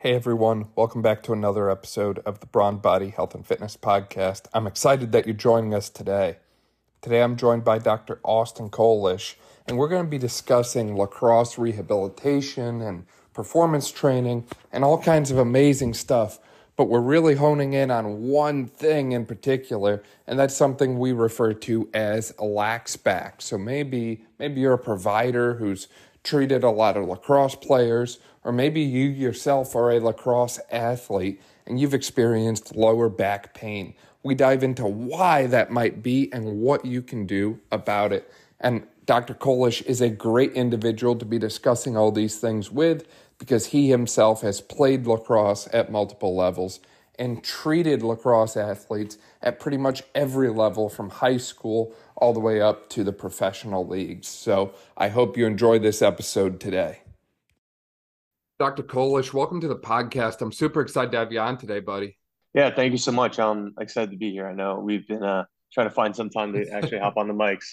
Hey everyone, welcome back to another episode of the Brawn Body Health and Fitness Podcast. I'm excited that you're joining us today. Today I'm joined by Dr. Austin Kolish, and we're going to be discussing lacrosse rehabilitation and performance training and all kinds of amazing stuff. But we're really honing in on one thing in particular, and that's something we refer to as lax back. So maybe maybe you're a provider who's treated a lot of lacrosse players, or maybe you yourself are a lacrosse athlete and you've experienced lower back pain. We dive into why that might be and what you can do about it. And Dr. Kolish is a great individual to be discussing all these things with because he himself has played lacrosse at multiple levels and treated lacrosse athletes at pretty much every level from high school all the way up to the professional leagues. So I hope you enjoy this episode today. Dr. Kolish, welcome to the podcast. I'm super excited to have you on today, buddy. Yeah, thank you so much. I'm excited to be here. I know we've been uh, trying to find some time to actually hop on the mics.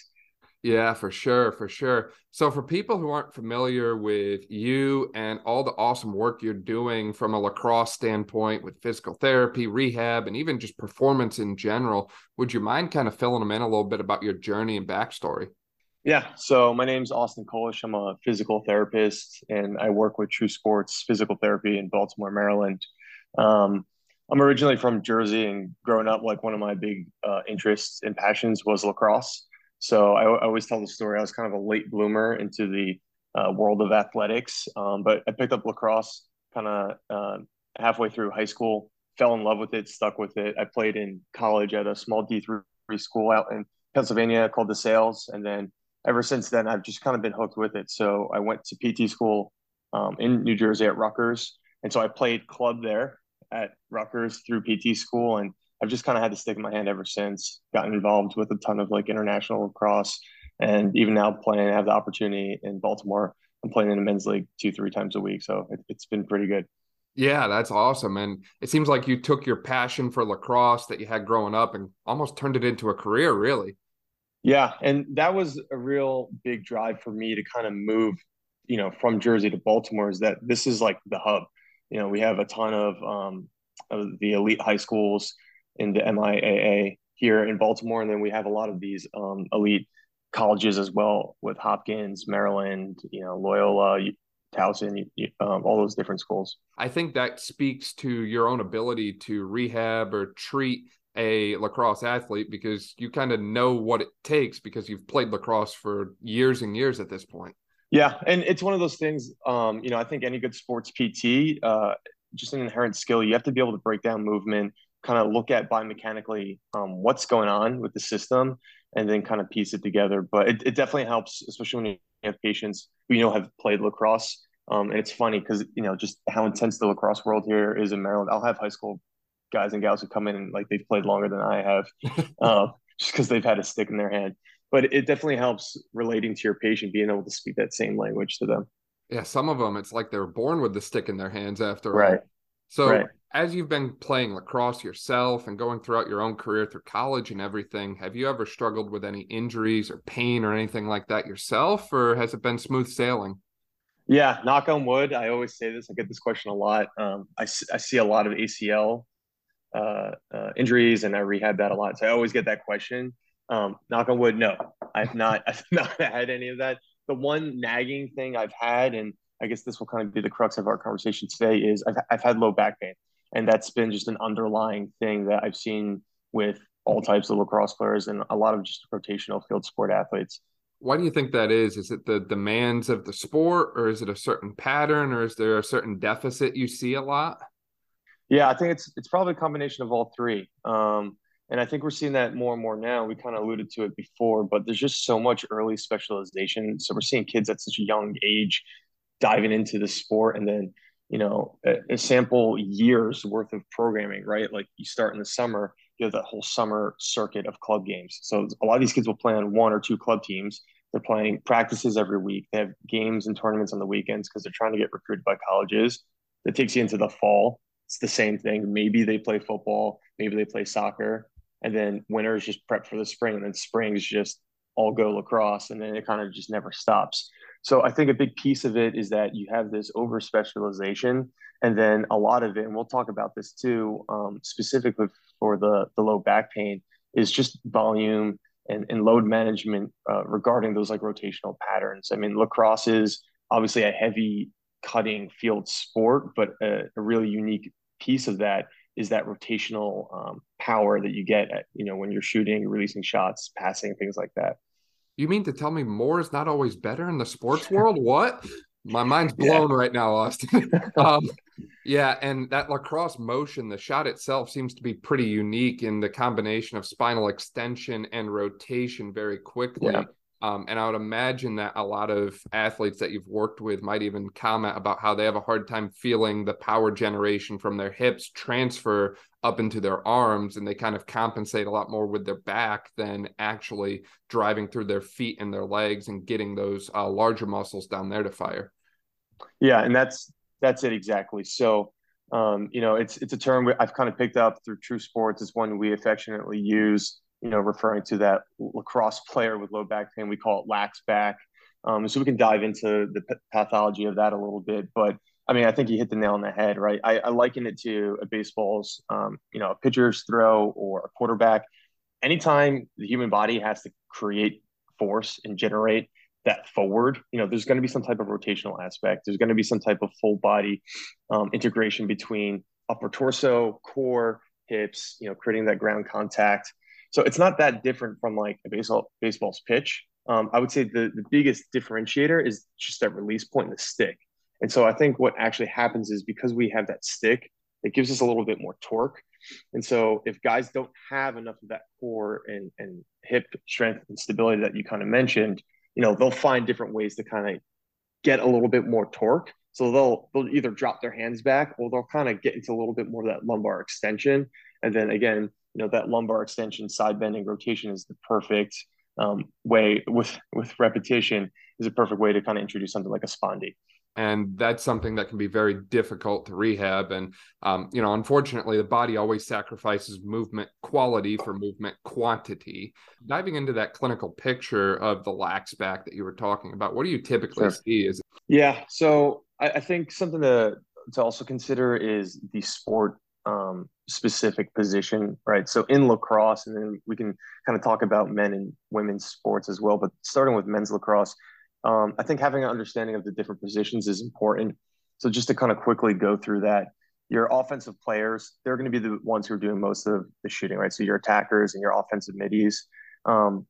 Yeah, for sure, for sure. So, for people who aren't familiar with you and all the awesome work you're doing from a lacrosse standpoint with physical therapy, rehab, and even just performance in general, would you mind kind of filling them in a little bit about your journey and backstory? Yeah, so my name's Austin Kolish. I'm a physical therapist and I work with True Sports Physical Therapy in Baltimore, Maryland. Um, I'm originally from Jersey and growing up, like one of my big uh, interests and passions was lacrosse. So I, I, always tell the story. I was kind of a late bloomer into the uh, world of athletics, um, but I picked up lacrosse kind of uh, halfway through high school. Fell in love with it, stuck with it. I played in college at a small D three school out in Pennsylvania called DeSales, and then ever since then I've just kind of been hooked with it. So I went to PT school um, in New Jersey at Rutgers, and so I played club there at Rutgers through PT school, and I've just kind of had to stick in my hand ever since. Gotten involved with a ton of like international lacrosse, and even now playing, I have the opportunity in Baltimore. I'm playing in the men's league two, three times a week, so it, it's been pretty good. Yeah, that's awesome. And it seems like you took your passion for lacrosse that you had growing up and almost turned it into a career, really. Yeah, and that was a real big drive for me to kind of move, you know, from Jersey to Baltimore. Is that this is like the hub. You know, we have a ton of um, of the elite high schools in the MIAA here in Baltimore, and then we have a lot of these um, elite colleges as well with Hopkins, Maryland, you know, Loyola, Towson, um, all those different schools. I think that speaks to your own ability to rehab or treat a lacrosse athlete because you kind of know what it takes because you've played lacrosse for years and years at this point. Yeah, and it's one of those things. Um, you know, I think any good sports PT, uh, just an inherent skill. You have to be able to break down movement, kind of look at biomechanically um, what's going on with the system and then kind of piece it together. But it, it definitely helps, especially when you have patients who you know have played lacrosse. Um, and it's funny because you know just how intense the lacrosse world here is in Maryland. I'll have high school guys and gals who come in and like they've played longer than I have, uh, just because they've had a stick in their hand. But it definitely helps relating to your patient, being able to speak that same language to them. Yeah, some of them it's like they're born with the stick in their hands after right. all. So right. As you've been playing lacrosse yourself and going throughout your own career through college and everything, have you ever struggled with any injuries or pain or anything like that yourself, or has it been smooth sailing? Yeah, knock on wood. I always say this. I get this question a lot. Um, I, I see a lot of ACL uh, uh, injuries, and I rehab that a lot. So I always get that question. Um, knock on wood. No, I've not. I've not had any of that. The one nagging thing I've had, and I guess this will kind of be the crux of our conversation today is I've, I've had low back pain. And that's been just an underlying thing that I've seen with all types of lacrosse players and a lot of just rotational field sport athletes. Why do you think that is? Is it the demands of the sport, or is it a certain pattern, or is there a certain deficit you see a lot? Yeah, I think it's it's probably a combination of all three. Um, and I think we're seeing that more and more now. We kind of alluded to it before, but there's just so much early specialization. So we're seeing kids at such a young age diving into the sport and then you know a, a, sample years worth of programming right? Like you start in the summer you have that whole summer circuit of club games. So a lot of these kids will play on one or two club teams. They're playing practices every week. They have games and tournaments on the weekends because they're trying to get recruited by colleges. That takes you into the fall. It's the same thing. Maybe they play football. Maybe they play soccer. And then winters just prep for the spring. And then springs just all go lacrosse. And then it kind of just never stops So I think a big piece of it is that you have this over specialization, and then a lot of it, and we'll talk about this too, um, specifically for the the low back pain, is just volume and, and load management uh, regarding those like rotational patterns. I mean, lacrosse is obviously a heavy cutting field sport, but a, a really unique piece of that is that rotational um, power that you get at, you know when you're shooting, releasing shots, passing, things like that. You mean to tell me more is not always better in the sports world? What? My mind's blown yeah. right now, Austin. um, yeah, and that lacrosse motion, the shot itself seems to be pretty unique in the combination of spinal extension and rotation very quickly. Yeah. Um, and I would imagine that a lot of athletes that you've worked with might even comment about how they have a hard time feeling the power generation from their hips transfer up into their arms, and they kind of compensate a lot more with their back than actually driving through their feet and their legs and getting those uh, larger muscles down there to fire. Yeah, and that's that's it exactly. So, um, you know, it's it's a term I've kind of picked up through True Sports. It's one we affectionately use you know, referring to that lacrosse player with low back pain. We call it lax back. Um, so we can dive into the pathology of that a little bit. But I mean, I think you hit the nail on the head, right? I, I liken it to a baseball's, um, you know, a pitcher's throw or a quarterback. Anytime the human body has to create force and generate that forward, you know, there's going to be some type of rotational aspect. There's going to be some type of full body um, integration between upper torso, core, hips, you know, creating that ground contact. So it's not that different from like a baseball baseball's pitch. Um, I would say the, the biggest differentiator is just that release point in the stick. And so I think what actually happens is because we have that stick, it gives us a little bit more torque. And so if guys don't have enough of that core and, and hip strength and stability that you kind of mentioned, you know, they'll find different ways to kind of get a little bit more torque. So they'll they'll either drop their hands back or they'll kind of get into a little bit more of that lumbar extension. And then again, you know that lumbar extension side bending rotation is the perfect um, way with with repetition is a perfect way to kind of introduce something like a spondy and that's something that can be very difficult to rehab. And um, you know unfortunately the body always sacrifices movement quality for movement quantity. Diving into that clinical picture of the lax back that you were talking about what do you typically sure. see? Is yeah so I, I think something to to also consider is the sport um, specific position, right? So in lacrosse, and then we can kind of talk about men and women's sports as well. But starting with men's lacrosse, um, I think having an understanding of the different positions is important. So just to kind of quickly go through that, your offensive players, they're going to be the ones who are doing most of the shooting, right? So your attackers and your offensive middies. Um,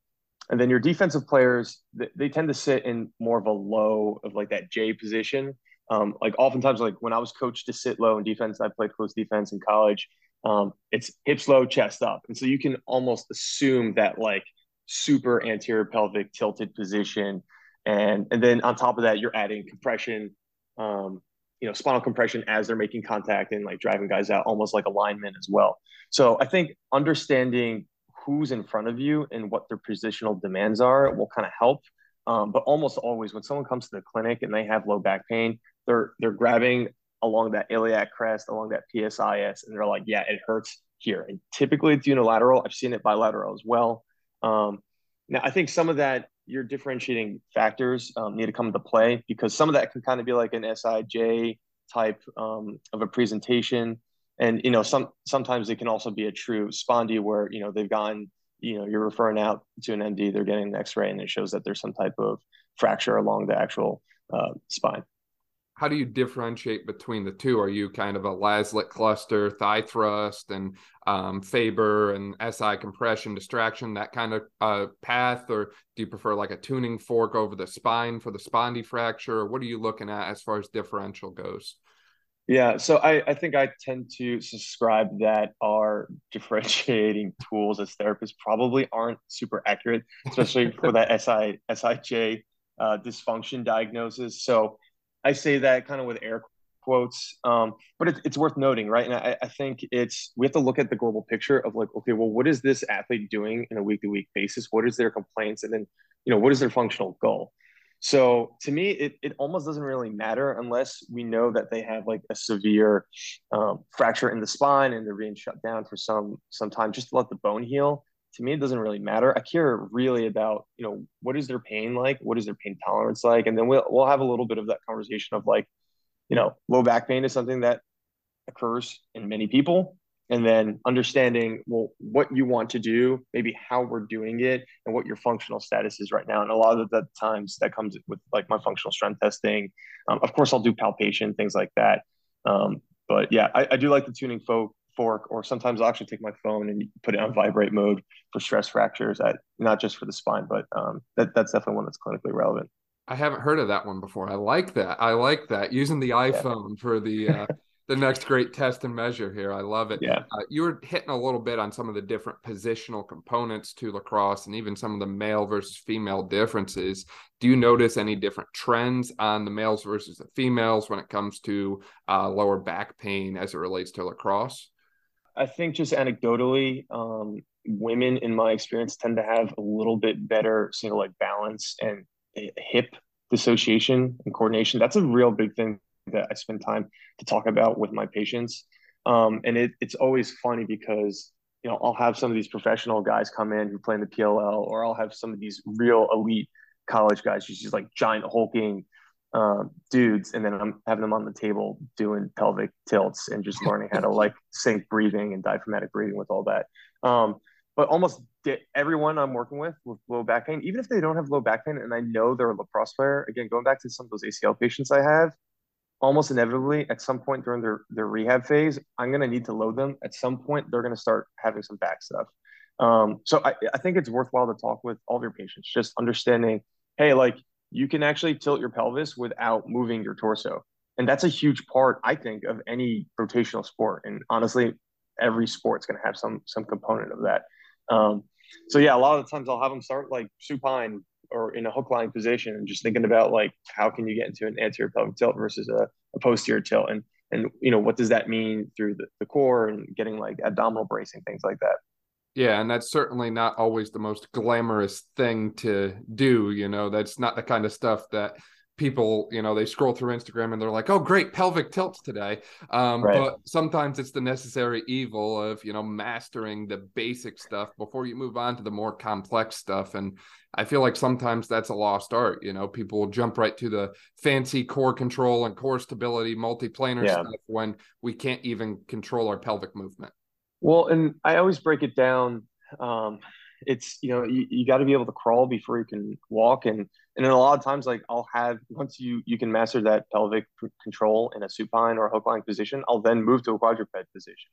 and then your defensive players, they, they tend to sit in more of a low of like that J position. Um, like oftentimes, like when I was coached to sit low in defense, I played close defense in college. Um, it's hips low, chest up, and so you can almost assume that like super anterior pelvic tilted position, and and then on top of that, you're adding compression, um, you know, spinal compression as they're making contact and like driving guys out, almost like alignment as well. So I think understanding who's in front of you and what their positional demands are will kind of help. Um, but almost always, when someone comes to the clinic and they have low back pain, they're they're grabbing along that iliac crest, along that PSIS, and they're like, yeah, it hurts here. And typically it's unilateral. I've seen it bilateral as well. Um, now I think some of that your differentiating factors um, need to come into play because some of that can kind of be like an SIJ type um, of a presentation. And you know, some sometimes it can also be a true spondy where you know they've gone, you know, you're referring out to an MD, they're getting an X-ray, and it shows that there's some type of fracture along the actual uh, spine how do you differentiate between the two? Are you kind of a Laslett cluster, thigh thrust, and um, Faber and SI compression, distraction, that kind of uh, path, or do you prefer like a tuning fork over the spine for the spondy fracture? What are you looking at as far as differential goes? Yeah, so I, I think I tend to subscribe that our differentiating tools as therapists probably aren't super accurate, especially for that SI SIJ uh, dysfunction diagnosis. So I say that kind of with air quotes, um, but it, it's worth noting, right? And I, I, think it's we have to look at the global picture of like, okay, well, what is this athlete doing in a week to week basis? What is their complaints, and then you know, what is their functional goal? So to me, it, it almost doesn't really matter unless we know that they have like a severe um, fracture in the spine and they're being shut down for some some time just to let the bone heal. To me, it doesn't really matter. I care really about, you know, what is their pain like? What is their pain tolerance like? And then we'll, we'll have a little bit of that conversation of like, you know, low back pain is something that occurs in many people. And then understanding, well, what you want to do, maybe how we're doing it, and what your functional status is right now. And a lot of the times that comes with like my functional strength testing. Um, of course, I'll do palpation, things like that. Um, but yeah, I, I do like the tuning folk fork, or sometimes I'll actually take my phone and put it on vibrate mode for stress fractures, at not just for the spine, but um, that, that's definitely one that's clinically relevant. I haven't heard of that one before. I like that. I like that using the iPhone yeah. for the uh, the next great test and measure here. I love it. Yeah. Uh, you were hitting a little bit on some of the different positional components to lacrosse and even some of the male versus female differences. Do you notice any different trends on the males versus the females when it comes to uh, lower back pain as it relates to lacrosse? I think just anecdotally, um, women in my experience tend to have a little bit better single leg balance and hip dissociation and coordination. That's a real big thing that I spend time to talk about with my patients. Um, and it, it's always funny because you know I'll have some of these professional guys come in who play in the PLL, or I'll have some of these real elite college guys who's just like giant hulking um, dudes, and then I'm having them on the table doing pelvic tilts and just learning how to like sync breathing and diaphragmatic breathing with all that. Um, but almost everyone I'm working with with low back pain, even if they don't have low back pain, and I know they're a lacrosse player. Again, going back to some of those ACL patients I have, almost inevitably at some point during their their rehab phase, I'm going to need to load them. At some point, they're going to start having some back stuff. Um, so I, I think it's worthwhile to talk with all of your patients, just understanding, hey, like you can actually tilt your pelvis without moving your torso. And that's a huge part, I think, of any rotational sport. And honestly, every sport's going to have some some component of that. Um, so yeah, a lot of the times I'll have them start like supine or in a hook lying position and just thinking about like how can you get into an anterior pelvic tilt versus a, a posterior tilt and and you know what does that mean through the, the core and getting like abdominal bracing things like that yeah, and that's certainly not always the most glamorous thing to do. You know, that's not the kind of stuff that people, you know, they scroll through Instagram and they're like, oh, great, pelvic tilts today. Um, right. But sometimes it's the necessary evil of, you know, mastering the basic stuff before you move on to the more complex stuff. And I feel like sometimes that's a lost art. You know, people will jump right to the fancy core control and core stability, multiplanar yeah. stuff when we can't even control our pelvic movement. Well, and I always break it down. Um, it's you know you, you got to be able to crawl before you can walk, and and then a lot of times like I'll have once you you can master that pelvic control in a supine or a hook lying position, I'll then move to a quadruped position,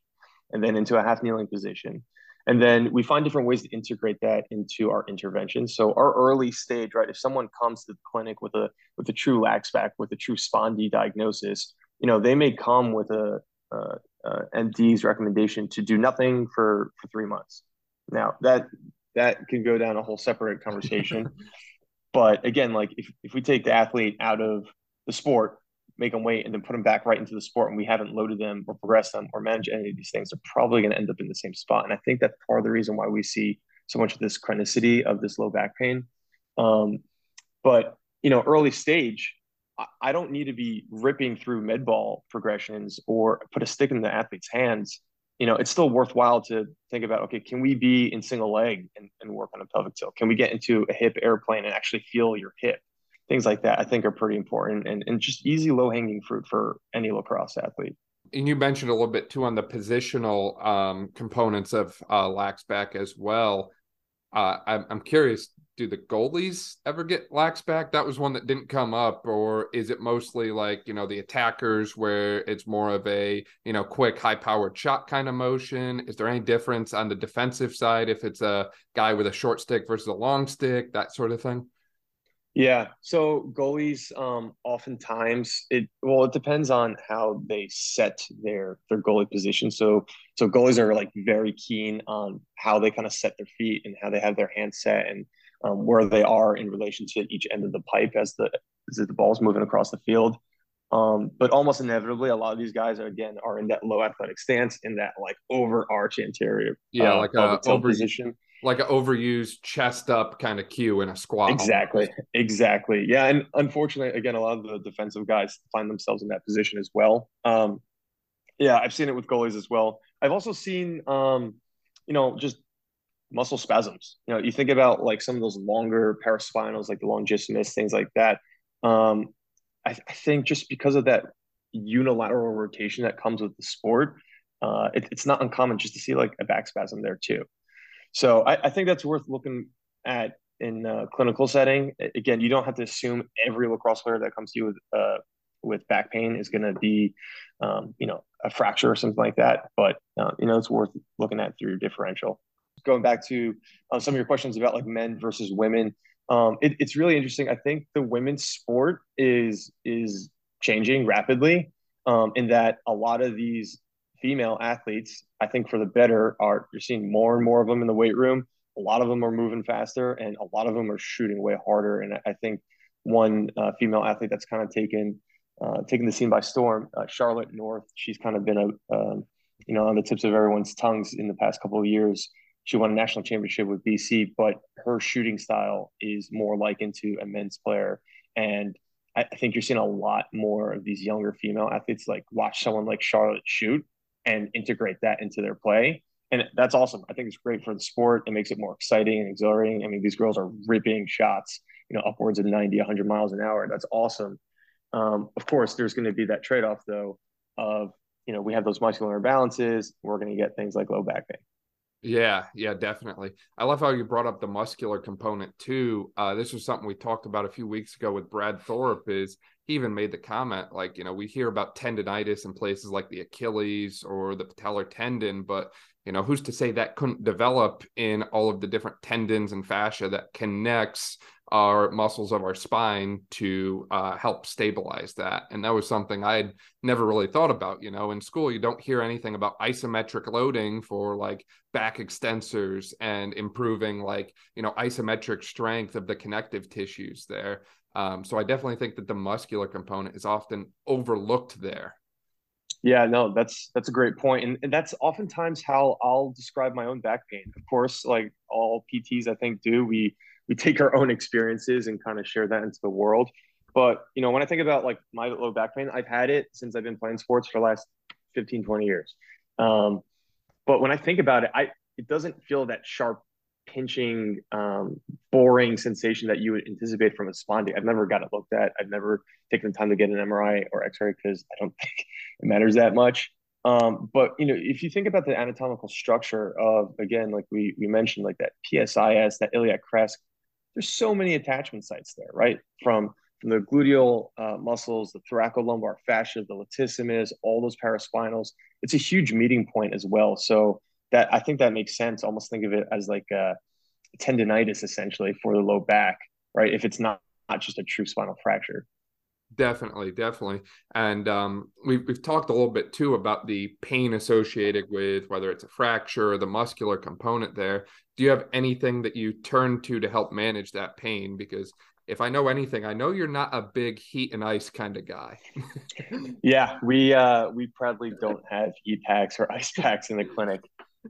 and then into a half kneeling position, and then we find different ways to integrate that into our intervention. So our early stage, right? If someone comes to the clinic with a with a true lax back, with a true spondy diagnosis, you know they may come with a uh, uh, MD's recommendation to do nothing for for three months. Now that that can go down a whole separate conversation. but again, like if, if we take the athlete out of the sport, make them wait, and then put them back right into the sport, and we haven't loaded them or progressed them or managed any of these things, they're probably going to end up in the same spot. And I think that's part of the reason why we see so much of this chronicity of this low back pain. Um, but you know, early stage, I don't need to be ripping through med ball progressions or put a stick in the athlete's hands. You know, it's still worthwhile to think about, okay, can we be in single leg and, and work on a pelvic tilt? Can we get into a hip airplane and actually feel your hip? Things like that, I think are pretty important and, and just easy low hanging fruit for any lacrosse athlete. And you mentioned a little bit too on the positional um, components of uh, lax back as well. Uh, I'm, I'm curious, do the goalies ever get lax back? That was one that didn't come up, or is it mostly like you know the attackers where it's more of a you know quick, high powered shot kind of motion? Is there any difference on the defensive side if it's a guy with a short stick versus a long stick, that sort of thing? Yeah. So goalies, um, oftentimes it well, it depends on how they set their their goalie position. So so goalies are like very keen on how they kind of set their feet and how they have their hands set and um, where they are in relation to each end of the pipe as the as the ball's moving across the field. Um, but almost inevitably, a lot of these guys are again are in that low athletic stance, in that like overarch anterior, yeah, uh, like a over position, like an overused chest up kind of cue in a squat. Exactly, almost. exactly. Yeah, and unfortunately, again, a lot of the defensive guys find themselves in that position as well. Um, yeah, I've seen it with goalies as well. I've also seen, um, you know, just muscle spasms. You know, you think about like some of those longer paraspinals, like the longissimus, things like that. Um, I, I think just because of that unilateral rotation that comes with the sport, uh, it, it's not uncommon just to see like a back spasm there too. So I, I think that's worth looking at in a clinical setting. Again, you don't have to assume every lacrosse player that comes to you with uh, with back pain is going to be, um, you know, a fracture or something like that. But uh, you know, it's worth looking at through your differential. Going back to uh, some of your questions about like men versus women, um, it, it's really interesting. I think the women's sport is is changing rapidly um, in that a lot of these female athletes, I think for the better, are you're seeing more and more of them in the weight room. A lot of them are moving faster, and a lot of them are shooting way harder. And I think one uh, female athlete that's kind of taken uh, taking the scene by storm, uh, Charlotte North. She's kind of been a um, you know on the tips of everyone's tongues in the past couple of years. She won a national championship with BC, but her shooting style is more likened to a men's player. And I, I think you're seeing a lot more of these younger female athletes like watch someone like Charlotte shoot and integrate that into their play. And that's awesome. I think it's great for the sport. It makes it more exciting and exhilarating. I mean, these girls are ripping shots, you know, upwards of 90, 100 miles an hour. That's awesome. Um, of course, there's going to be that trade off, though, of, you know, we have those muscular imbalances. We're going to get things like low back pain. Yeah, yeah, definitely. I love how you brought up the muscular component too. Uh, this was something we talked about a few weeks ago with Brad Thorpe. Is he even made the comment like, you know, we hear about tendonitis in places like the Achilles or the patellar tendon, but you know, who's to say that couldn't develop in all of the different tendons and fascia that connects our muscles of our spine to uh, help stabilize that. And that was something I had never really thought about. You know, in school, you don't hear anything about isometric loading for like back extensors and improving like, you know, isometric strength of the connective tissues there. Um, so I definitely think that the muscular component is often overlooked there. Yeah, no, that's that's a great point, and, and that's oftentimes how I'll describe my own back pain. Of course, like all PTs, I think do we we take our own experiences and kind of share that into the world. But, you know, when I think about like my low back pain, I've had it since I've been playing sports for the last 15, 20 years. Um, but when I think about it, I, it doesn't feel that sharp pinching, um, boring sensation that you would anticipate from a spondy. I've never got it looked at. I've never taken the time to get an MRI or X-ray because I don't think it matters that much. Um, but you know, if you think about the anatomical structure of again, like we we mentioned, like that PSIS, that iliac crest, there's so many attachment sites there, right? From from the gluteal uh, muscles, the thoracolumbar fascia, the latissimus, all those paraspinals. It's a huge meeting point as well. So that I think that makes sense. Almost think of it as like a tendonitis essentially for the low back, right? If it's not not just a true spinal fracture. Definitely, definitely. And um, we've, we've talked a little bit too about the pain associated with whether it's a fracture or the muscular component there. Do you have anything that you turn to to help manage that pain? Because if I know anything, I know you're not a big heat and ice kind of guy. yeah, we uh, we probably don't have heat packs or ice packs in the clinic.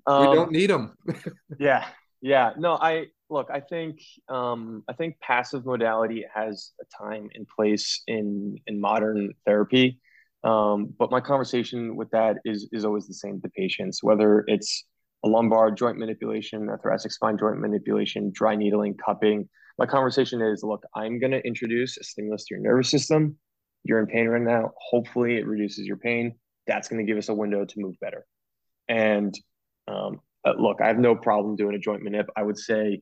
Um, we don't need them. yeah, yeah. No, I look, I think um, I think passive modality has a time and place in in modern therapy. Um, but my conversation with that is is always the same to patients, whether it's a lumbar joint manipulation, a thoracic spine joint manipulation, dry needling, cupping. My conversation is, look, I'm going to introduce a stimulus to your nervous system. You're in pain right now. Hopefully, it reduces your pain. That's going to give us a window to move better. And um, uh, look, I have no problem doing a joint manip. I would say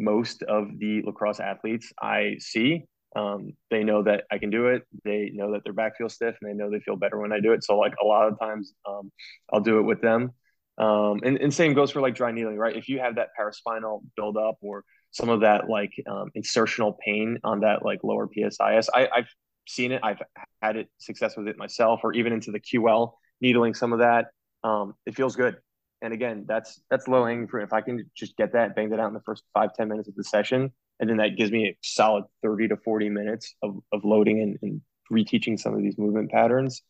most of the lacrosse athletes I see, um, they know that I can do it. They know that their back feels stiff, and they know they feel better when I do it. So like a lot of times, um, I'll do it with them. Um, and, and same goes for like dry needling, right? If you have that paraspinal buildup or some of that like um, insertional pain on that like lower PSIS, I, I've seen it. I've had it success with it myself, or even into the QL needling some of that. Um, it feels good. And again, that's that's low hanging fruit. If I can just get that, bang that out in the first five ten minutes of the session, and then that gives me a solid 30 to 40 minutes of, of loading and, and reteaching some of these movement patterns,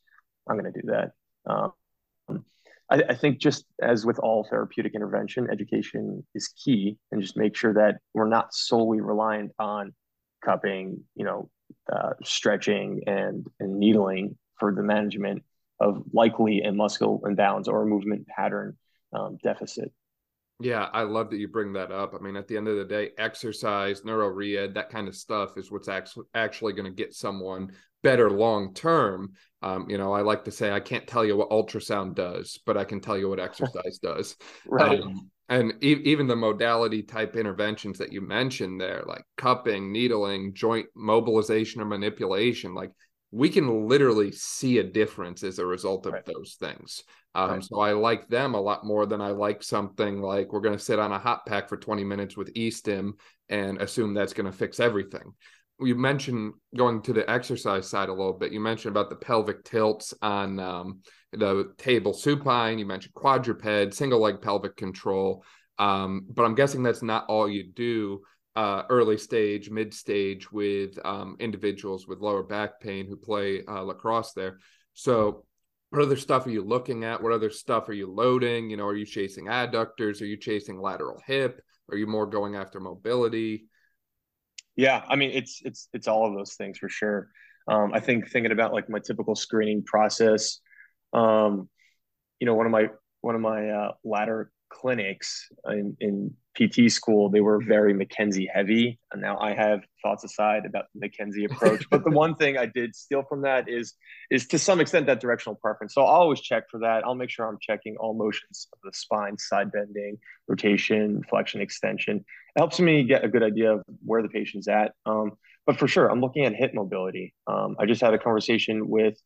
I'm going to do that. Um, I, I, think just as with all therapeutic intervention, education is key, and just make sure that we're not solely reliant on cupping, you know, uh, stretching and and needling for the management of likely a muscle imbalance or a movement pattern um, deficit. Yeah, I love that you bring that up. I mean, at the end of the day, exercise, neuro rehab, that kind of stuff is what's actually actually going to get someone better long term. Um, you know, I like to say I can't tell you what ultrasound does, but I can tell you what exercise does. right. Um, and e- even the modality type interventions that you mentioned there, like cupping, needling, joint mobilization or manipulation, like we can literally see a difference as a result of right. those things. Um, right. So I like them a lot more than I like something like we're going to sit on a hot pack for 20 minutes with E-stim and assume that's going to fix everything. You mentioned going to the exercise side a little bit. You mentioned about the pelvic tilts on um, the table supine. You mentioned quadruped, single leg pelvic control. Um, but I'm guessing that's not all you do uh, early stage, mid stage with um, individuals with lower back pain who play uh, lacrosse there. So, what other stuff are you looking at? What other stuff are you loading? You know, are you chasing adductors? Are you chasing lateral hip? Are you more going after mobility? Yeah, I mean, it's it's it's all of those things for sure. Um, I think thinking about like my typical screening process, um, you know, one of my one of my uh, latter clinics in, in PT school, they were very McKenzie heavy. And now I have thoughts aside about the McKenzie approach. but the one thing I did steal from that is is to some extent that directional preference. So I'll always check for that. I'll make sure I'm checking all motions of the spine, side bending, rotation, flexion, extension. It helps me get a good idea of where the patient's at. Um, but for sure, I'm looking at hip mobility. Um, I just had a conversation with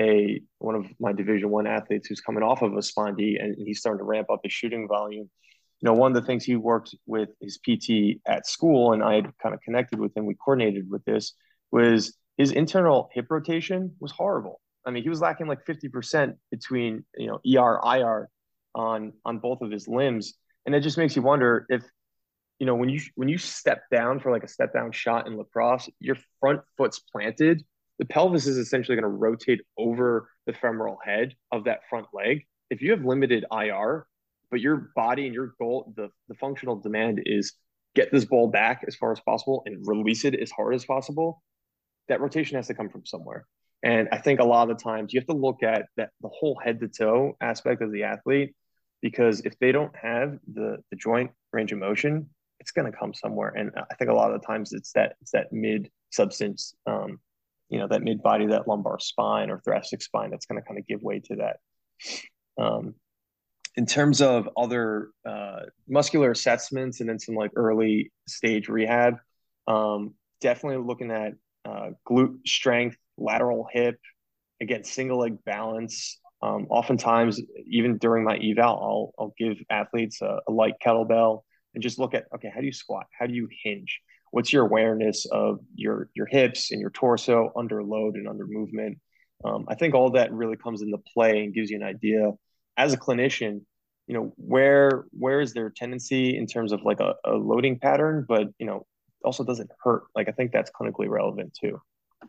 a one of my Division One athletes who's coming off of a spondy and he's starting to ramp up his shooting volume. You know, one of the things he worked with his PT at school, and I had kind of connected with him. We coordinated with this was his internal hip rotation was horrible. I mean, he was lacking like fifty percent between you know ER IR on on both of his limbs, and it just makes you wonder if you know when you when you step down for like a step down shot in lacrosse, your front foot's planted the pelvis is essentially going to rotate over the femoral head of that front leg. If you have limited IR, but your body and your goal, the, the functional demand is get this ball back as far as possible and release it as hard as possible, that rotation has to come from somewhere. And I think a lot of the times you have to look at that the whole head to toe aspect of the athlete, because if they don't have the the joint range of motion, it's going to come somewhere. And I think a lot of the times it's that it's that mid substance um, you know that mid body that lumbar spine or thoracic spine that's going to kind of give way to that. Um, in terms of other uh, muscular assessments and then some like early stage rehab um, definitely looking at uh, glute strength lateral hip again single leg balance. Um, oftentimes even during my eval i'll, I'll give athletes a, a light kettlebell and just look at okay how do you squat? How do you hinge what's your awareness of your your hips and your torso under load and under movement? Um, i think all that really comes into play and gives you an idea. As a clinician you know where where is their tendency in terms of like a, a loading pattern but you know also doesn't hurt? Like i think that's clinically relevant too.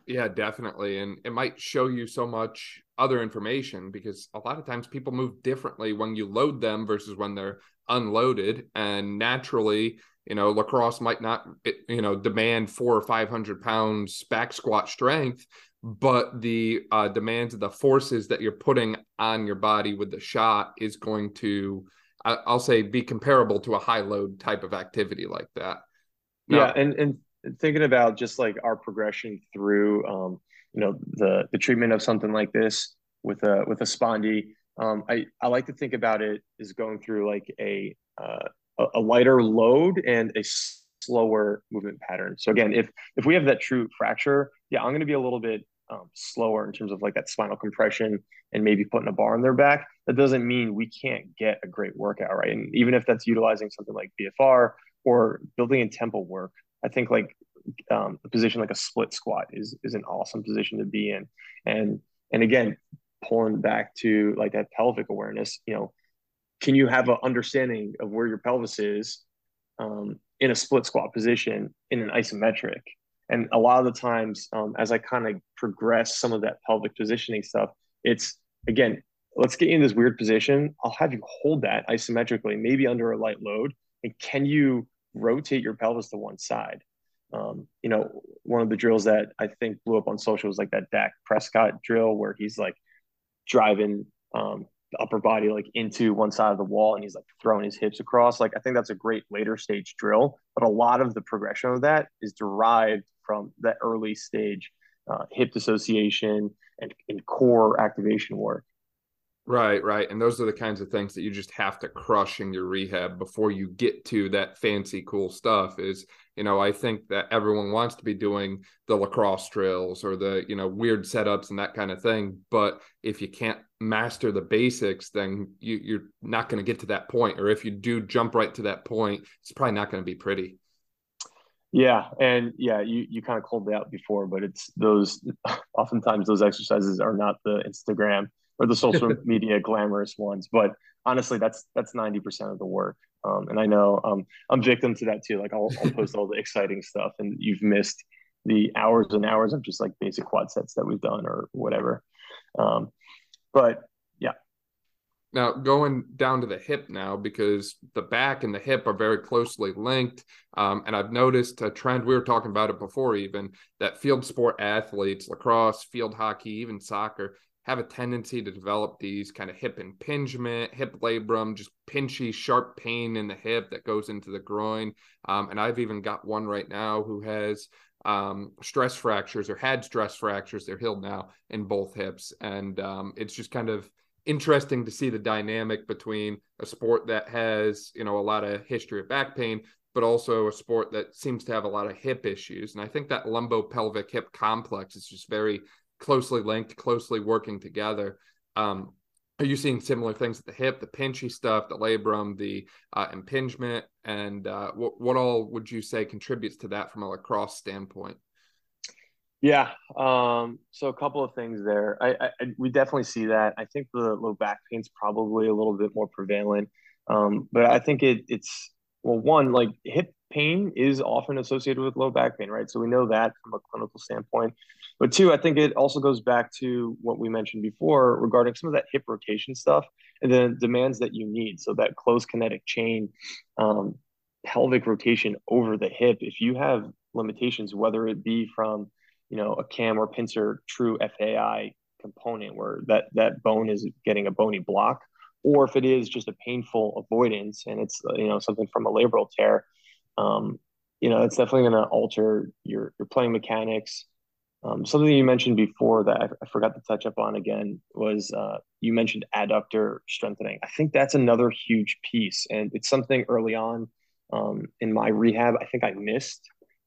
Yeah definitely. And it might show you so much other information because a lot of times people move differently when you load them versus when they're unloaded and naturally you know, lacrosse might not, you know, demand four or 500 pounds back squat strength, but the uh, demands of the forces that you're putting on your body with the shot is going to, I'll say, be comparable to a high load type of activity like that. Now, yeah. And, and thinking about just like our progression through, um, you know, the, the treatment of something like this with a, with a spondy, um, I, I like to think about it as going through like a, uh, a, lighter load and a slower movement pattern. So again, if if we have that true fracture, yeah, I'm going to be a little bit um, slower in terms of like that spinal compression and maybe putting a bar on their back. That doesn't mean we can't get a great workout, right? And even if that's utilizing something like BFR or building in tempo work, I think like um, a position like a split squat is is an awesome position to be in. And and again, pulling back to like that pelvic awareness, you know, can you have an understanding of where your pelvis is um, in a split squat position in an isometric? And a lot of the times, um, as I kind of progress some of that pelvic positioning stuff, it's again, let's get you in this weird position. I'll have you hold that isometrically, maybe under a light load. And can you rotate your pelvis to one side? Um, you know, one of the drills that I think blew up on social was like that Dak Prescott drill where he's like driving um, the upper body like into one side of the wall and he's like throwing his hips across. Like I think that's a great later stage drill, but a lot of the progression of that is derived from that early stage uh, hip dissociation and, and core activation work. Right, right. And those are the kinds of things that you just have to crush in your rehab before you get to that fancy, cool stuff. Is, you know, I think that everyone wants to be doing the lacrosse drills or the, you know, weird setups and that kind of thing. But if you can't master the basics, then you, you're not going to get to that point. Or if you do jump right to that point, it's probably not going to be pretty. Yeah, and yeah, you you kind of called that out before, but it's those oftentimes those exercises are not the Instagram or the social media glamorous ones. But honestly, that's that's ninety percent of the work. Um, and I know um, I'm victim to that too. Like I'll, I'll post all the exciting stuff, and you've missed the hours and hours of just like basic quad sets that we've done or whatever. Um, but yeah. Now going down to the hip now because the back and the hip are very closely linked, um, and I've noticed a trend. We were talking about it before, even that field sport athletes, lacrosse, field hockey, even soccer, have a tendency to develop these kind of hip impingement, hip labrum, just pinchy, sharp pain in the hip that goes into the groin. Um, and I've even got one right now who has um, stress fractures or had stress fractures. They're healed now in both hips. And um, it's just kind of interesting to see the dynamic between a sport that has, you know, a lot of history of back pain, but also a sport that seems to have a lot of hip issues. And I think that lumbo-pelvic hip complex is just very closely linked, closely working together. Um, are you seeing similar things at the hip, the pinchy stuff, the labrum, the uh, impingement, and uh, what what all would you say contributes to that from a lacrosse standpoint? Yeah, um, so a couple of things there. I, I, we definitely see that. I think the low back pain's probably a little bit more prevalent, um, but I think it, it's well, one like hip pain is often associated with low back pain, right? So we know that from a clinical standpoint. But two, I think it also goes back to what we mentioned before regarding some of that hip rotation stuff and the demands that you need. So that closed kinetic chain, um, pelvic rotation over the hip. If you have limitations, whether it be from you know a cam or pincer true FAI component where that that bone is getting a bony block, or if it is just a painful avoidance and it's you know something from a labral tear, um, you know it's definitely going to alter your your playing mechanics um, something you mentioned before that I, I, forgot to touch up on again was uh, you mentioned adductor strengthening. I think that's another huge piece, and it's something early on um, in my rehab I think I missed,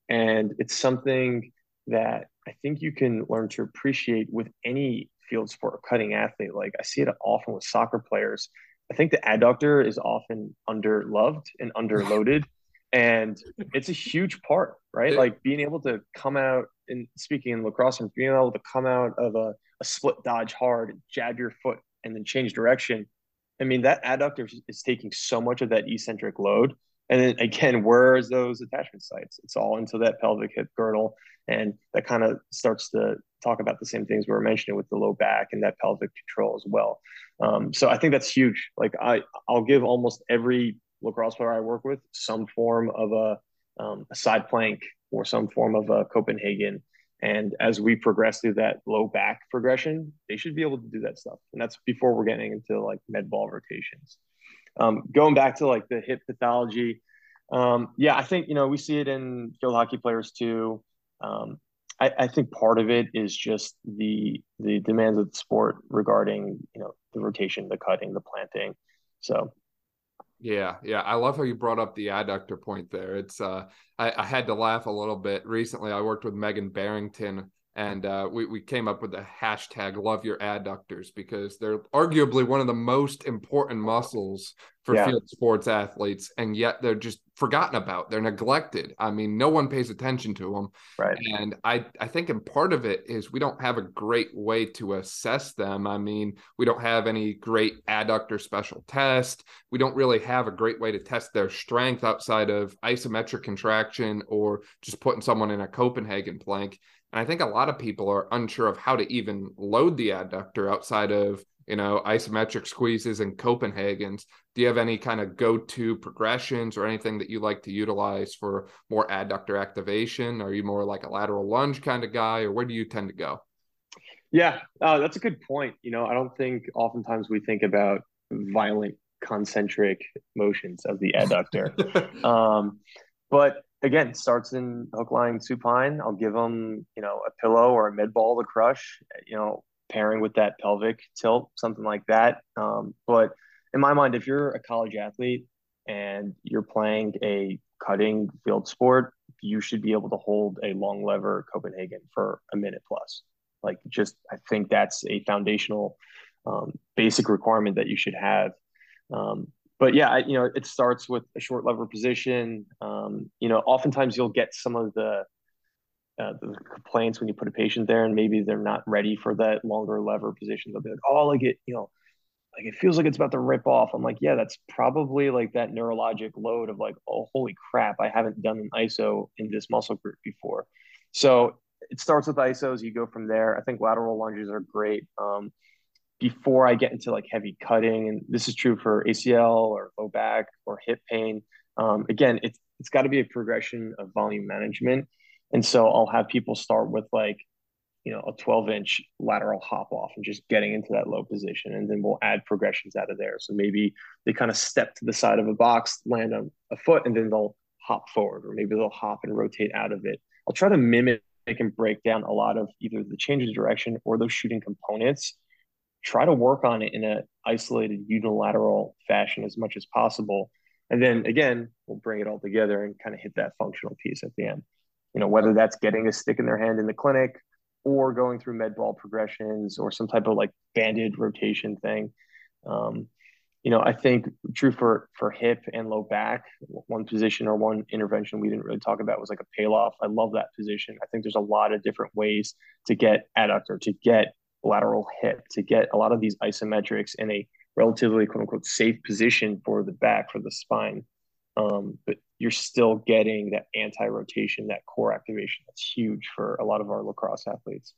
and it's something that I think you can learn to appreciate with any field sport or cutting athlete. Like I see it often with soccer players. I think the adductor is often underloved and underloaded and it's a huge part right like being able to come out and speaking in lacrosse and being able to come out of a, a split dodge hard jab your foot and then change direction i mean that adductor is taking so much of that eccentric load. And then again where's those attachment sites? It's all into that pelvic hip girdle and that kind of starts to talk about the same things we were mentioning with the low back and that pelvic control as well. Um, so i think that's huge. Like i i'll give almost every lacrosse player I work with some form of a, um, a side plank or some form of a Copenhagen. And as we progress through that low back progression, they should be able to do that stuff. And that's before we're getting into like med ball rotations. Um, going back to like the hip pathology, um, yeah, I think you know we see it in field hockey players too. Um, I, I, think part of it is just the the demands of the sport regarding you know the rotation, the cutting, the planting. So yeah, yeah. I love how you brought up the adductor point there. It's uh I, I had to laugh a little bit. Recently I worked with Megan Barrington and uh, we, we came up with the hashtag love your adductors because they're arguably one of the most important muscles for yeah. field sports athletes and yet they're just forgotten about. They're neglected. I mean no one pays attention to them right. And i i think and part of it is we don't have a great way to assess them. I mean we don't have any great adductor special test. We don't really have a great way to test their strength outside of isometric contraction or just putting someone in a copenhagen plank and I think a lot of people are unsure of how to even load the adductor outside of, you know, isometric squeezes and Copenhagen's. Do you have any kind of go to progressions or anything that you like to utilize for more adductor activation? Are you more like a lateral lunge kind of guy or where do you tend to go? Yeah, uh, that's a good point. You know, I don't think oftentimes we think about violent concentric motions of the adductor. um, but again, starts in hook lying supine. I'll give them, you know, a pillow or a med ball to crush, you know, pairing with that pelvic tilt, something like that. Um, but in my mind, if you're a college athlete and you're playing a cutting field sport, you should be able to hold a long lever Copenhagen for a minute plus. Like, just I think that's a foundational, um, basic requirement that you should have. Um, but yeah, I, you know, it starts with a short lever position. Um, you know, oftentimes you'll get some of the, uh, the complaints when you put a patient there, and maybe they're not ready for that longer lever position. They'll be like, "Oh, like it, you know, like it feels like it's about to rip off." I'm like, "Yeah, that's probably like that neurologic load of like, oh, holy crap, I haven't done an ISO in this muscle group before." So it starts with ISOs. You go from there. I think lateral lunges are great. Um, before I get into like heavy cutting, and this is true for ACL or low back or hip pain. Um, again, it's it's got to be a progression of volume management, and so I'll have people start with like, you know, a 12 inch lateral hop off and just getting into that low position, and then we'll add progressions out of there. So maybe they kind of step to the side of a box, land on a foot, and then they'll hop forward, or maybe they'll hop and rotate out of it. I'll try to mimic and break down a lot of either the change of direction or those shooting components try to work on it in an isolated unilateral fashion as much as possible. And then again, we'll bring it all together and kind of hit that functional piece at the end. You know, whether that's getting a stick in their hand in the clinic or going through med ball progressions or some type of like banded rotation thing. Um, you know, I think true for for hip and low back, one position or one intervention we didn't really talk about was like a Pallof. I love that position. I think there's a lot of different ways to get adductor, to get lateral hip to get a lot of these isometrics in a relatively quote unquote safe position for the back for the spine um, but you're still getting that anti-rotation that core activation that's huge for a lot of our lacrosse athletes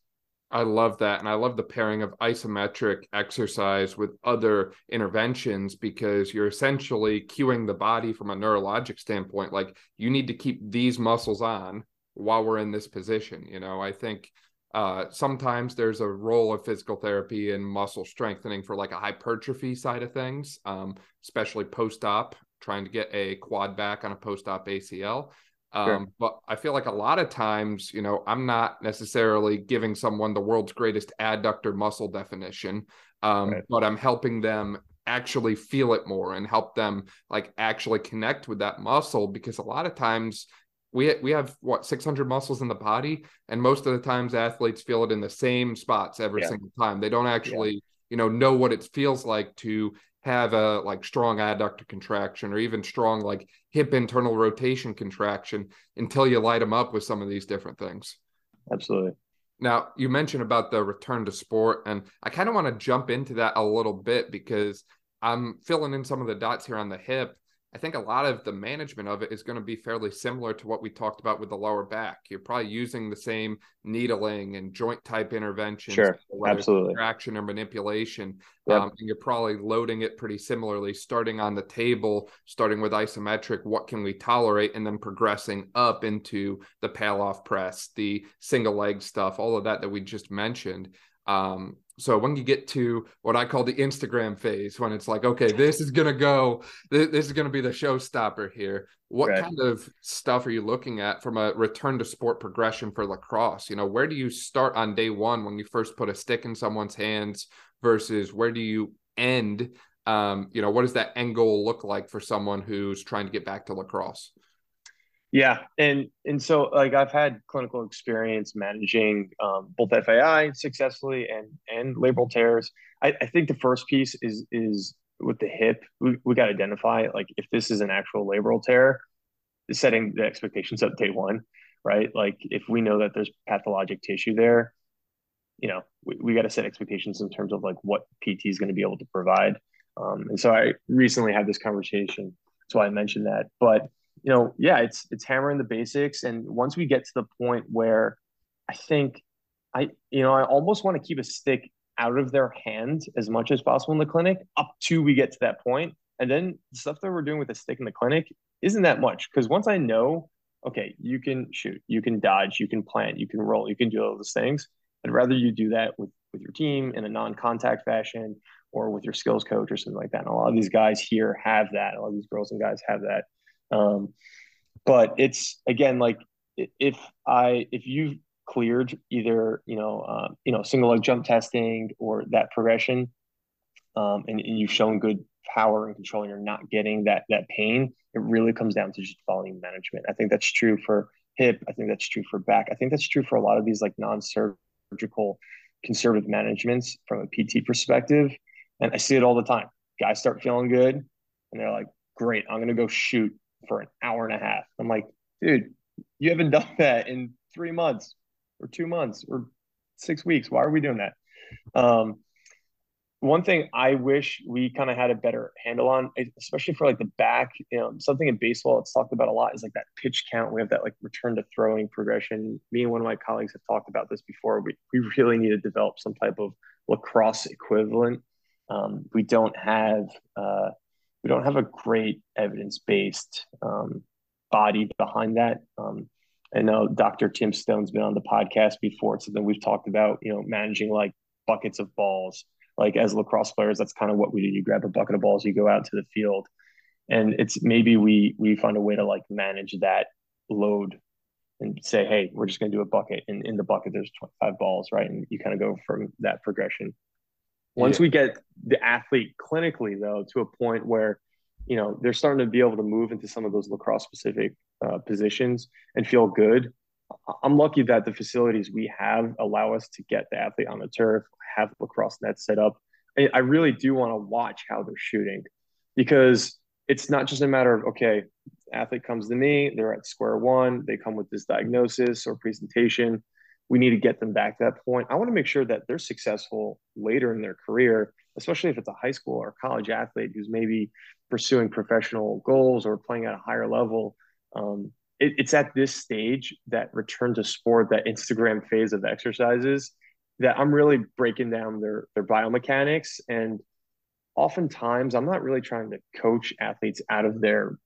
I love that. And I love the pairing of isometric exercise with other interventions because you're essentially cueing the body from a neurologic standpoint. Like you need to keep these muscles on while we're in this position. You know, I think uh, sometimes there's a role of physical therapy and muscle strengthening for like a hypertrophy side of things, um, especially post op, trying to get a quad back on a post op ACL. Um, sure. But I feel like a lot of times, you know, I'm not necessarily giving someone the world's greatest adductor muscle definition, um, right. but I'm helping them actually feel it more and help them like actually connect with that muscle because a lot of times we we have what 600 muscles in the body and most of the times athletes feel it in the same spots every yeah. single time they don't actually yeah. you know know what it feels like to have a like strong adductor contraction or even strong like hip internal rotation contraction until you light them up with some of these different things absolutely now you mentioned about the return to sport and i kind of want to jump into that a little bit because i'm filling in some of the dots here on the hip I think a lot of the management of it is going to be fairly similar to what we talked about with the lower back. You're probably using the same needling and joint type interventions, sure, absolutely, traction or manipulation, yep. um, and you're probably loading it pretty similarly, starting on the table, starting with isometric. What can we tolerate, and then progressing up into the Pallof press, the single leg stuff, all of that that we just mentioned. Um, so when you get to what I call the Instagram phase, when it's like, okay, this is gonna go, this, is gonna be the showstopper here. What right. kind of stuff are you looking at from a return to sport progression for lacrosse? You know, where do you start on day one when you first put a stick in someone's hands versus where do you end? Um, you know, what does that end goal look like for someone who's trying to get back to lacrosse? Yeah, and and so like I've had clinical experience managing um, both FAI successfully and and labral tears. I, I think the first piece is is with the hip. We we got to identify like if this is an actual labral tear, setting the expectations up day one, right? Like if we know that there's pathologic tissue there, you know, we, we got to set expectations in terms of like what PT is going to be able to provide. Um, and so I recently had this conversation, so I mentioned that, but you know, yeah, it's it's hammering the basics. And once we get to the point where I think I, you know, I almost want to keep a stick out of their hand as much as possible in the clinic up to we get to that point. And then the stuff that we're doing with a stick in the clinic isn't that much. Because once I know, okay, you can shoot, you can dodge, you can plant, you can roll, you can do all those things. I'd rather you do that with with your team in a non-contact fashion or with your skills coach or something like that. And a lot of these guys here have that. A lot of these girls and guys have that. Um, but it's again like if I if you've cleared either you know uh, you know single leg jump testing or that progression, um, and, and you've shown good power and control, and you're not getting that that pain. It really comes down to just volume management. I think that's true for hip. I think that's true for back. I think that's true for a lot of these like non-surgical conservative managements from a PT perspective. And I see it all the time. Guys start feeling good and they're like, great, I'm going to go shoot for an hour and a half. I'm like, dude, you haven't done that in three months or two months or six weeks. Why are we doing that? Um, one thing I wish we kind of had a better handle on, especially for like the back, you know, something in baseball it's talked about a lot is like that pitch count. We have that like return to throwing progression. Me and one of my colleagues have talked about this before. We, we really need to develop some type of lacrosse equivalent. Um, we don't have uh, we don't have a great evidence based um, body behind that. Um, I know Dr. Tim Stone's been on the podcast before. It's something we've talked about, you know, managing like buckets of balls like as lacrosse players, that's kind of what we do. You grab a bucket of balls, you go out to the field, and it's maybe we we find a way to like manage that load and say, hey, we're just going to do a bucket, and in the bucket there's 25 balls, right? And you kind of go from that progression. Once yeah. we get the athlete clinically though to a point where you know they're starting to be able to move into some of those lacrosse specific uh, positions and feel good i'm lucky that the facilities we have allow us to get the athlete on the turf have lacrosse nets set up. I really do want to watch how they're shooting because it's not just a matter of, okay, athlete comes to me, they're at square one, they come with this diagnosis or presentation. We need to get them back to that point. I want to make sure that they're successful later in their career, especially if it's a high school or college athlete who's maybe pursuing professional goals or playing at a higher level. Um, it, it's at this stage that return to sport, that Instagram phase of exercises that I'm really breaking down their their biomechanics and oftentimes I'm not really trying to coach athletes out of their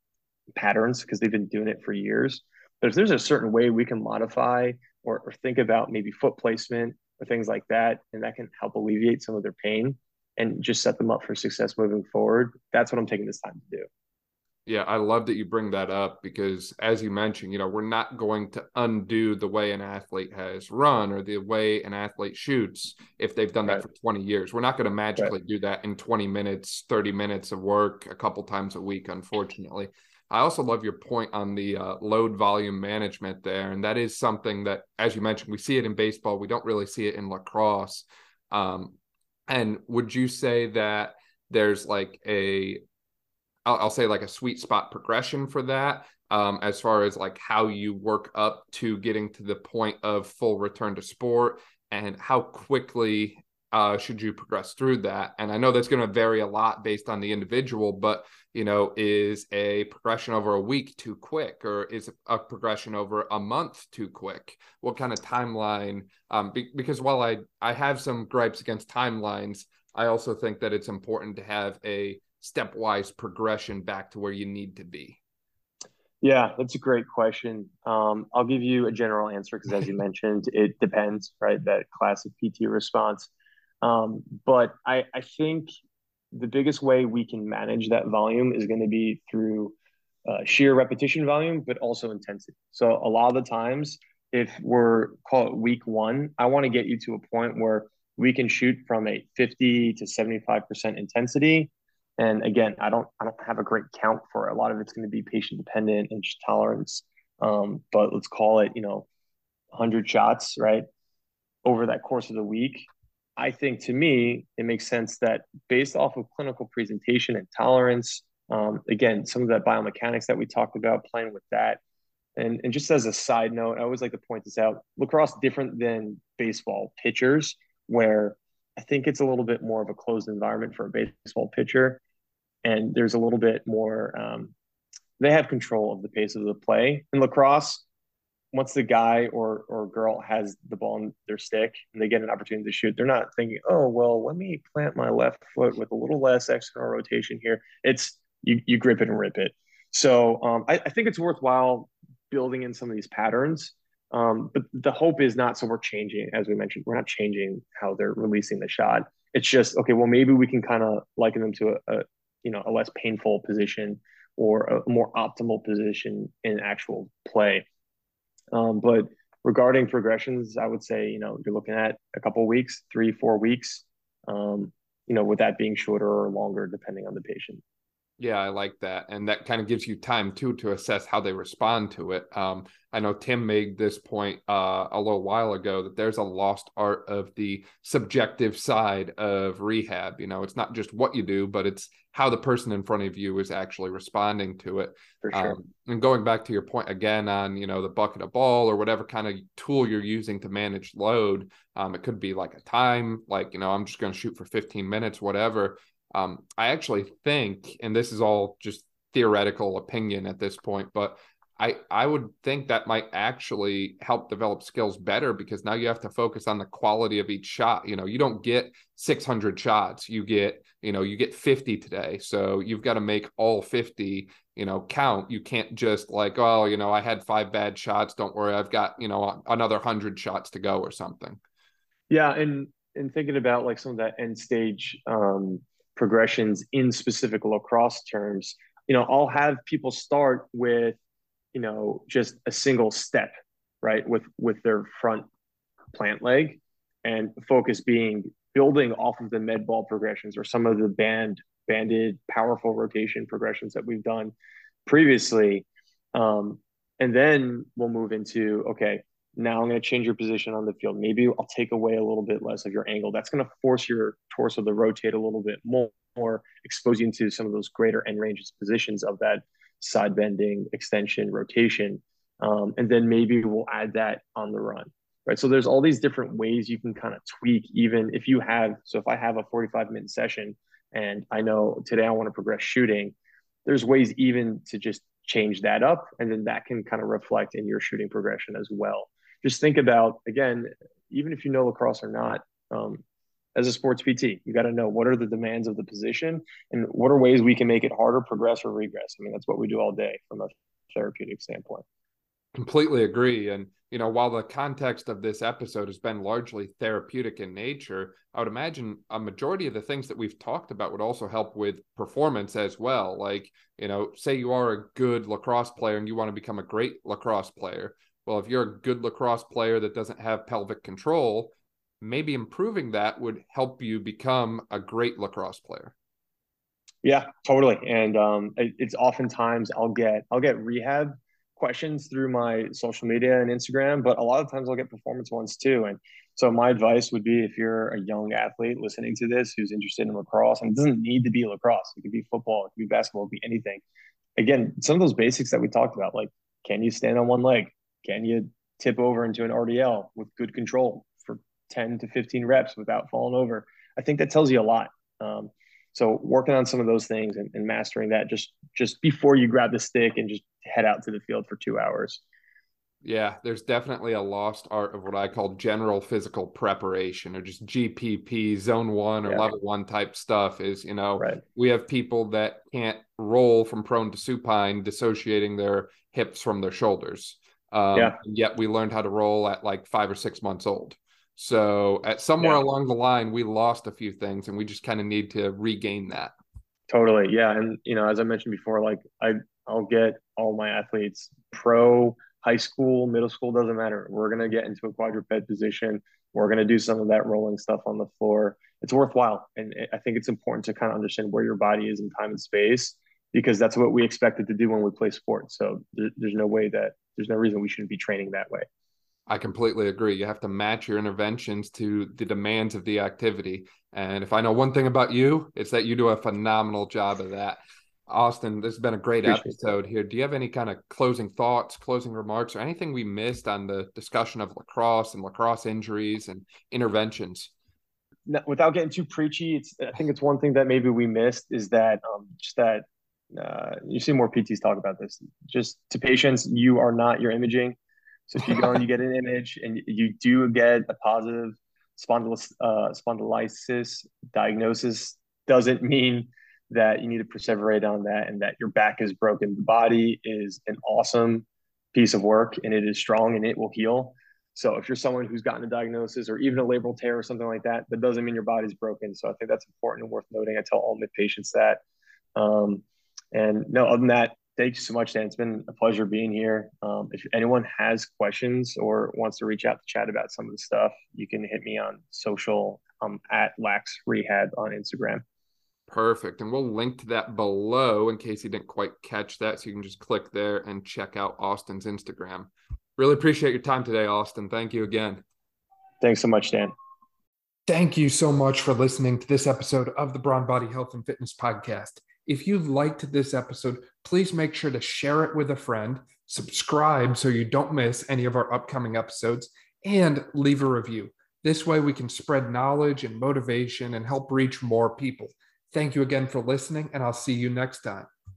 patterns because they've been doing it for years. But if there's a certain way we can modify or, or think about maybe foot placement or things like that, and that can help alleviate some of their pain and just set them up for success moving forward, that's what I'm taking this time to do. Yeah, I love that you bring that up because, as you mentioned, you know, we're not going to undo the way an athlete has run or the way an athlete shoots if they've done right. that for 20 years. We're not going to magically right. do that in 20 minutes, 30 minutes of work a couple times a week, unfortunately. I also love your point on the uh, load volume management there. And that is something that, as you mentioned, we see it in baseball. We don't really see it in lacrosse. Um, and would you say that there's like a I'll, I'll say like a sweet spot progression for that um, as far as like how you work up to getting to the point of full return to sport and how quickly uh, should you progress through that? And I know that's going to vary a lot based on the individual, but you know, is a progression over a week too quick, or is a progression over a month too quick? What kind of timeline? Um, be- because while I I have some gripes against timelines, I also think that it's important to have a stepwise progression back to where you need to be? Yeah, that's a great question. Um, I'll give you a general answer because, as you mentioned, it depends, right? That classic PT response. Um, but I, I think the biggest way we can manage that volume is going to be through uh, sheer repetition volume, but also intensity. So a lot of the times, if we're call it week one, I want to get you to a point where we can shoot from a 50 to 75% intensity and again, I don't I don't have a great count for it. A lot of it's going to be patient dependent and just tolerance. Um, but let's call it, you know, 100 shots, right? Over that course of the week. I think to me, it makes sense that based off of clinical presentation and tolerance, um, again, some of that biomechanics that we talked about, playing with that. And, and just as a side note, I always like to point this out lacrosse different than baseball pitchers, where I think it's a little bit more of a closed environment for a baseball pitcher and there's a little bit more. Um, they have control of the pace of the play in lacrosse. Once the guy or or girl has the ball in their stick and they get an opportunity to shoot, they're not thinking, "Oh, well, let me plant my left foot with a little less external rotation here." It's you you grip it and rip it. So um, I, I think it's worthwhile building in some of these patterns Um, but the hope is not so we're changing, as we mentioned, we're not changing how they're releasing the shot. It's just okay. Well, maybe we can kind of liken them to a, a, you know a less painful position or a more optimal position in actual play. Um, but regarding progressions, I would say you know you're looking at a couple weeks, three, four weeks. Um, you know, with that being shorter or longer, depending on the patient. Yeah, I like that. And that kind of gives you time too to assess how they respond to it. Um, I know Tim made this point uh, a little while ago that there's a lost art of the subjective side of rehab. You know, it's not just what you do, but it's how the person in front of you is actually responding to it. For sure. Um, and going back to your point again on, you know, the bucket of ball or whatever kind of tool you're using to manage load, um, it could be like a time, like, you know, I'm just going to shoot for 15 minutes, whatever. Um, I actually think, and this is all just theoretical opinion at this point, but I I would think that might actually help develop skills better because now you have to focus on the quality of each shot. You know, you don't get 600 shots, you get you know you get 50 today, so you've got to make all 50 you know count. You can't just like oh you know I had five bad shots, don't worry, I've got you know another hundred shots to go or something. Yeah, and and thinking about like some of that end stage um, progressions in specific lacrosse terms, you know, I'll have people start with, you know, just a single step, right, with with their front plant leg, and focus being building off of the med ball progressions or some of the band banded Pallof rotation progressions that we've done previously. Um, and then we'll move into okay, now I'm going to change your position on the field. Maybe I'll take away a little bit less of your angle. That's going to force your torso to rotate a little bit more, more expose you into some of those greater end ranges positions of that side bending, extension, rotation. Um, and then maybe we'll add that on the run, right? So there's all these different ways you can kind of tweak, even if you have. So if I have a 45 minute session and I know today I want to progress shooting, there's ways even to just change that up, and then that can kind of reflect in your shooting progression as well just think about again, even if you know lacrosse or not, um, as a sports PT, you got to know what are the demands of the position and what are ways we can make it harder, progress, or regress. I mean, that's what we do all day from a therapeutic standpoint. Completely agree. And, you know, while the context of this episode has been largely therapeutic in nature, I would imagine a majority of the things that we've talked about would also help with performance as well. Like, you know, say you are a good lacrosse player and you want to become a great lacrosse player well, if you're a good lacrosse player that doesn't have pelvic control, maybe improving that would help you become a great lacrosse player. Yeah, totally. And um, it, it's oftentimes I'll get I'll get rehab questions through my social media and Instagram, but a lot of times I'll get performance ones too. And so my advice would be if you're a young athlete listening to this who's interested in lacrosse, and it doesn't need to be lacrosse, it could be football, it could be basketball, it could be anything. Again, some of those basics that we talked about, like can you stand on one leg? Can you tip over into an RDL with good control 10 to 15 reps without falling over? I think that tells you a lot. Um, so working on some of those things and, and, mastering that just just before you grab the stick and just head out to the field for two hours. Yeah, there's definitely a lost art of what I call general physical preparation or just GPP, zone one or yeah. level one type stuff. Is, you know, right. we have people that can't roll from prone to supine, dissociating their hips from their shoulders. Um, yeah. Yet we learned how to roll at like five or six months old. So at somewhere yeah. along the line, we lost a few things, and we just kind of need to regain that. Totally, yeah. And you know, as I mentioned before, like I, I'll get all my athletes pro, high school, middle school doesn't matter. We're gonna get into a quadruped position. We're gonna do some of that rolling stuff on the floor. It's worthwhile, and I think it's important to kind of understand where your body is in time and space because that's what we expected to do when we play sports. So there's no way that there's no reason we shouldn't be training that way. I completely agree. You have to match your interventions to the demands of the activity. And if I know one thing about you, it's that you do a phenomenal job of that. Austin, this has been a great Appreciate episode here. Do you have any kind of closing thoughts, closing remarks, or anything we missed on the discussion of lacrosse and lacrosse injuries and interventions? without getting too preachy, it's I think it's one thing that maybe we missed is that um, just that uh, you see more PTs talk about this. Just to patients, you are not your imaging. So if you go and you get an image and you do get a positive spondylus, uh, spondylitis diagnosis, doesn't mean that you need to perseverate on that and that your back is broken. The body is an awesome piece of work and it is strong and it will heal. So if you're someone who's gotten a diagnosis or even a labral tear or something like that, that doesn't mean your body's broken. So I think that's important and worth noting. I tell all my patients that. Um, and no, other than that, thank you so much, Dan. It's been a pleasure being here. Um, if anyone has questions or wants to reach out to chat about some of the stuff, you can hit me on social um, at Lax Rehab on Instagram. Perfect. And we'll link to that below in case you didn't quite catch that. So you can just click there and check out Austin's Instagram. Really appreciate your time today, Austin. Thank you again. Thanks so much, Dan. Thank you so much for listening to this episode of the Brawn Body Health and Fitness Podcast. If you liked this episode, please make sure to share it with a friend, subscribe so you don't miss any of our upcoming episodes, and leave a review. This way, we can spread knowledge and motivation and help reach more people. Thank you again for listening, and I'll see you next time.